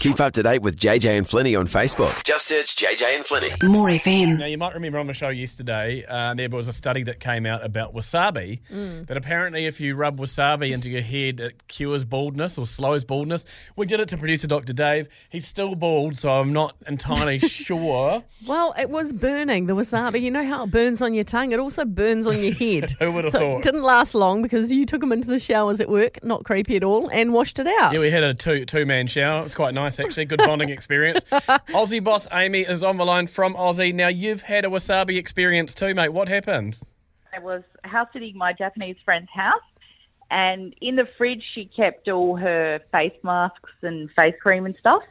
Keep up to date with JJ and Flinny on Facebook. Just search JJ and Flinny. More FM. Now, you might remember on the show yesterday, uh, there was a study that came out about wasabi. That apparently, if you rub wasabi into your head, it cures baldness or slows baldness. We did it to producer Dr. Dave. He's still bald, so I'm not entirely sure. Well, it was burning the wasabi. You know how it burns on your tongue? It also burns on your head. Who would have so thought? It didn't last long because you took them into the showers at work, not creepy at all, and washed it out. Yeah, we had a two two man shower. It was quite nice, actually. Good bonding experience. Aussie boss Amy is on the line from Aussie. Now, you've had a wasabi experience too, mate. What happened? I was house sitting my Japanese friend's house, and in the fridge she kept all her face masks and face cream and stuff.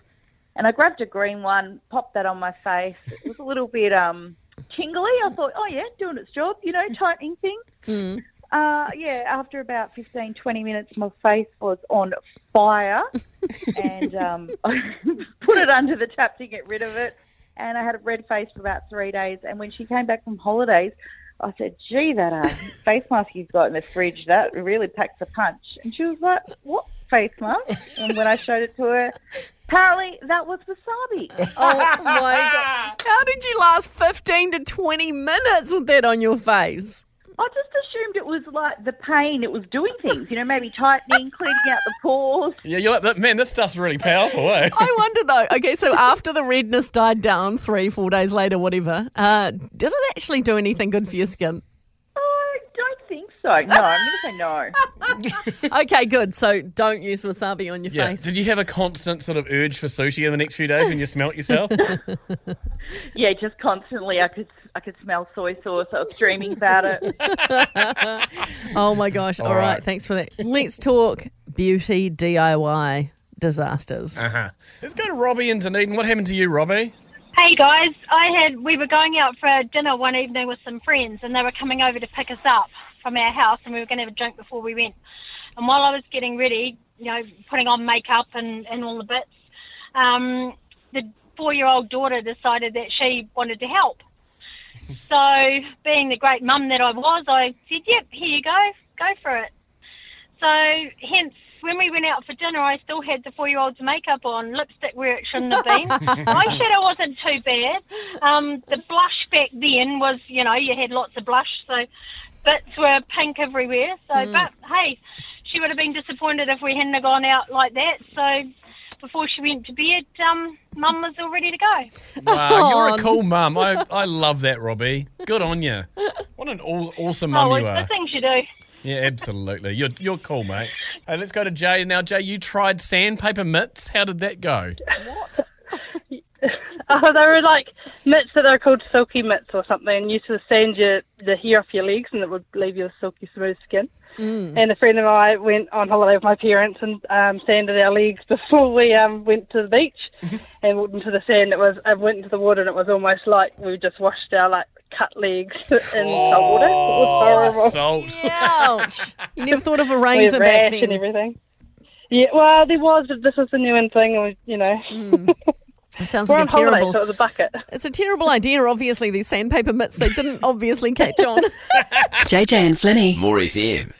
And I grabbed a green one, popped that on my face. It was a little bit um tingly. I thought, oh yeah, doing its job, you know, tightening things. Uh, yeah, after about 15, 20 minutes, my face was on fire, and um, I put it under the tap to get rid of it. And I had a red face for about three days. And when she came back from holidays, I said, "Gee, that uh, face mask you've got in the fridge that really packs a punch." And she was like, "What face mask?" And when I showed it to her, apparently that was wasabi. Oh my god! How did you last fifteen to twenty minutes with that on your face? I just it was like the pain; it was doing things. You know, maybe tightening, cleaning out the pores. Yeah, you're like, man, this stuff's really powerful, eh? I wonder though. Okay, so after the redness died down, three, four days later, whatever, uh, did it actually do anything good for your skin? I don't think so. No, I'm going to say no. Okay, good. So don't use wasabi on your Yeah. face. Did you have a constant sort of urge for sushi in the next few days when you smelt yourself? Yeah, just constantly, I could I could smell soy sauce. I was dreaming about it. Oh my gosh! All right. right. thanks for that. Let's talk beauty DIY disasters. uh-huh. Let's go to Robbie in Dunedin. What happened to you, Robbie? Hey guys, I had we were going out for dinner one evening with some friends, and they were coming over to pick us up from our house, and we were going to have a drink before we went. And while I was getting ready, you know, putting on makeup and and all the bits, um, the four-year-old daughter decided that she wanted to help. So, being the great mum that I was, I said, "Yep, here you go, go for it." So, hence, when we went out for dinner, I still had the four-year-old's makeup on, lipstick where it shouldn't have been. Eyeshadow wasn't too bad. Um, the blush back then was, you know, you had lots of blush, so bits were pink everywhere. So, but hey, she would have been disappointed if we hadn't have gone out like that. So, before she went to bed, um, Mum was all ready to go. Wow, you're a cool mum. I, I love that, Robbie. Good on you. What an aw- awesome mum oh, you are. the things you do. Yeah, absolutely. You're you're cool, mate. Hey, let's go to Jay now. Jay, you tried sandpaper mitts. How did that go? What? oh, they were like mitts that are called silky mitts or something, and used to sand your the hair off your legs, and it would leave you with silky smooth skin. And a friend of mine went on holiday with my parents and um, sanded our legs before we um, went to the beach and walked into the sand. It was I went into the water and it was almost like we just washed our like cut legs in salt water. It was horrible. Salt. Ouch! You never thought of a razor had back rash and everything. Yeah, well, there was, but this was the new in thing, and we, you know, It sounds we're like on a holiday, terrible. so it was a bucket. It's a terrible idea. Obviously, these sandpaper mitts they didn't obviously catch on. JJ and Flinny. More FM.